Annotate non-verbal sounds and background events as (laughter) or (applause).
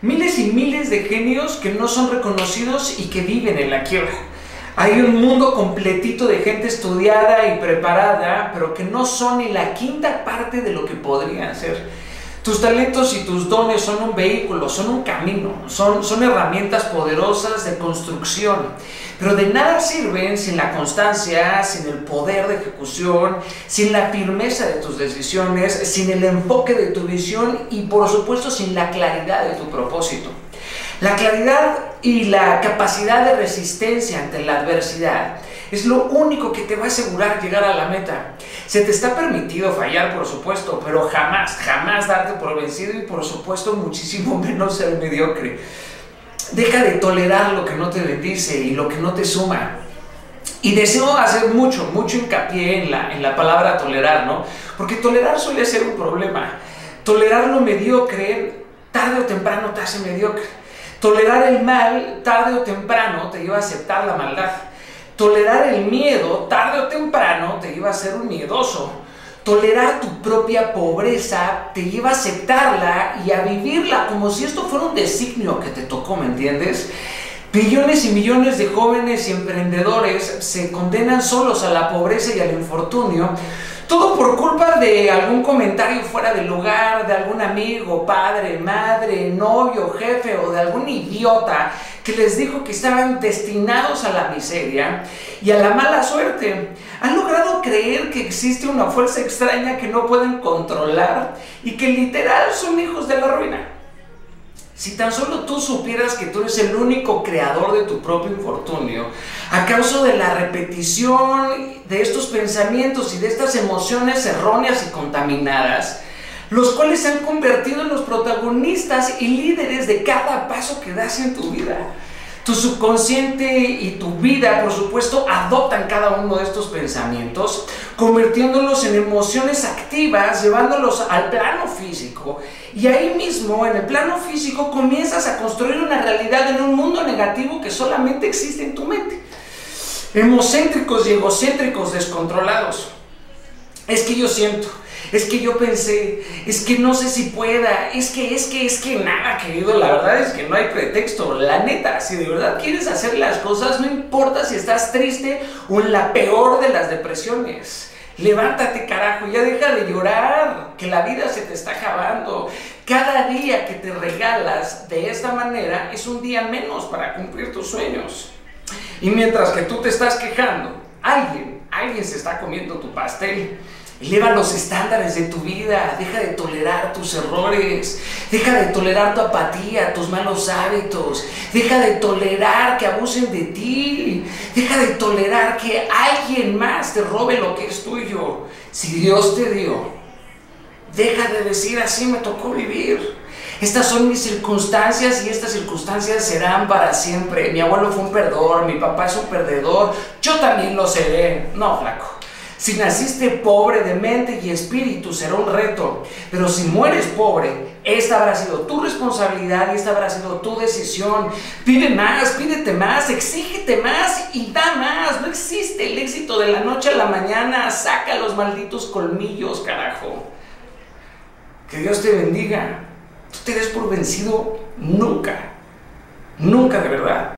Miles y miles de genios que no son reconocidos y que viven en la quiebra. Hay un mundo completito de gente estudiada y preparada, pero que no son ni la quinta parte de lo que podrían ser. Tus talentos y tus dones son un vehículo, son un camino, son, son herramientas poderosas de construcción, pero de nada sirven sin la constancia, sin el poder de ejecución, sin la firmeza de tus decisiones, sin el enfoque de tu visión y por supuesto sin la claridad de tu propósito. La claridad y la capacidad de resistencia ante la adversidad es lo único que te va a asegurar llegar a la meta. Se te está permitido fallar, por supuesto, pero jamás, jamás darte por vencido y por supuesto muchísimo (laughs) menos ser mediocre. Deja de tolerar lo que no te bendice y lo que no te suma. Y deseo hacer mucho, mucho hincapié en la, en la palabra tolerar, ¿no? Porque tolerar suele ser un problema. Tolerar lo mediocre, tarde o temprano te hace mediocre. Tolerar el mal, tarde o temprano, te lleva a aceptar la maldad. Tolerar el miedo, tarde o temprano, te lleva a ser un miedoso. Tolerar tu propia pobreza te lleva a aceptarla y a vivirla como si esto fuera un designio que te tocó, ¿me entiendes? Millones y millones de jóvenes y emprendedores se condenan solos a la pobreza y al infortunio todo por culpa de algún comentario fuera del lugar, de algún amigo, padre, madre, novio, jefe o de algún idiota que les dijo que estaban destinados a la miseria y a la mala suerte. Han logrado creer que existe una fuerza extraña que no pueden controlar y que literal son hijos de la ruina. Si tan solo tú supieras que tú eres el único creador de tu propio infortunio, a causa de la repetición de estos pensamientos y de estas emociones erróneas y contaminadas, los cuales se han convertido en los protagonistas y líderes de cada paso que das en tu vida. Tu subconsciente y tu vida, por supuesto, adoptan cada uno de estos pensamientos, convirtiéndolos en emociones activas, llevándolos al plano físico. Y ahí mismo, en el plano físico, comienzas a construir una realidad en un mundo negativo que solamente existe en tu mente. Hemocéntricos y egocéntricos descontrolados. Es que yo siento, es que yo pensé, es que no sé si pueda, es que, es que, es que nada, querido, la verdad es que no hay pretexto, la neta, si de verdad quieres hacer las cosas, no importa si estás triste o en la peor de las depresiones. Levántate, carajo, ya deja de llorar, que la vida se te está acabando. Cada día que te regalas de esta manera es un día menos para cumplir tus sueños. Y mientras que tú te estás quejando, alguien, alguien se está comiendo tu pastel. Eleva los estándares de tu vida, deja de tolerar tus errores, deja de tolerar tu apatía, tus malos hábitos, deja de tolerar que abusen de ti, deja de tolerar que alguien más te robe lo que es tuyo. Si Dios te dio, deja de decir así me tocó vivir. Estas son mis circunstancias y estas circunstancias serán para siempre. Mi abuelo fue un perdedor, mi papá es un perdedor, yo también lo seré. No, flaco. Si naciste pobre de mente y espíritu, será un reto. Pero si mueres pobre, esta habrá sido tu responsabilidad y esta habrá sido tu decisión. Pide más, pídete más, exígete más y da más. No existe el éxito de la noche a la mañana. Saca los malditos colmillos, carajo. Que Dios te bendiga. Tú te des por vencido nunca. Nunca de verdad.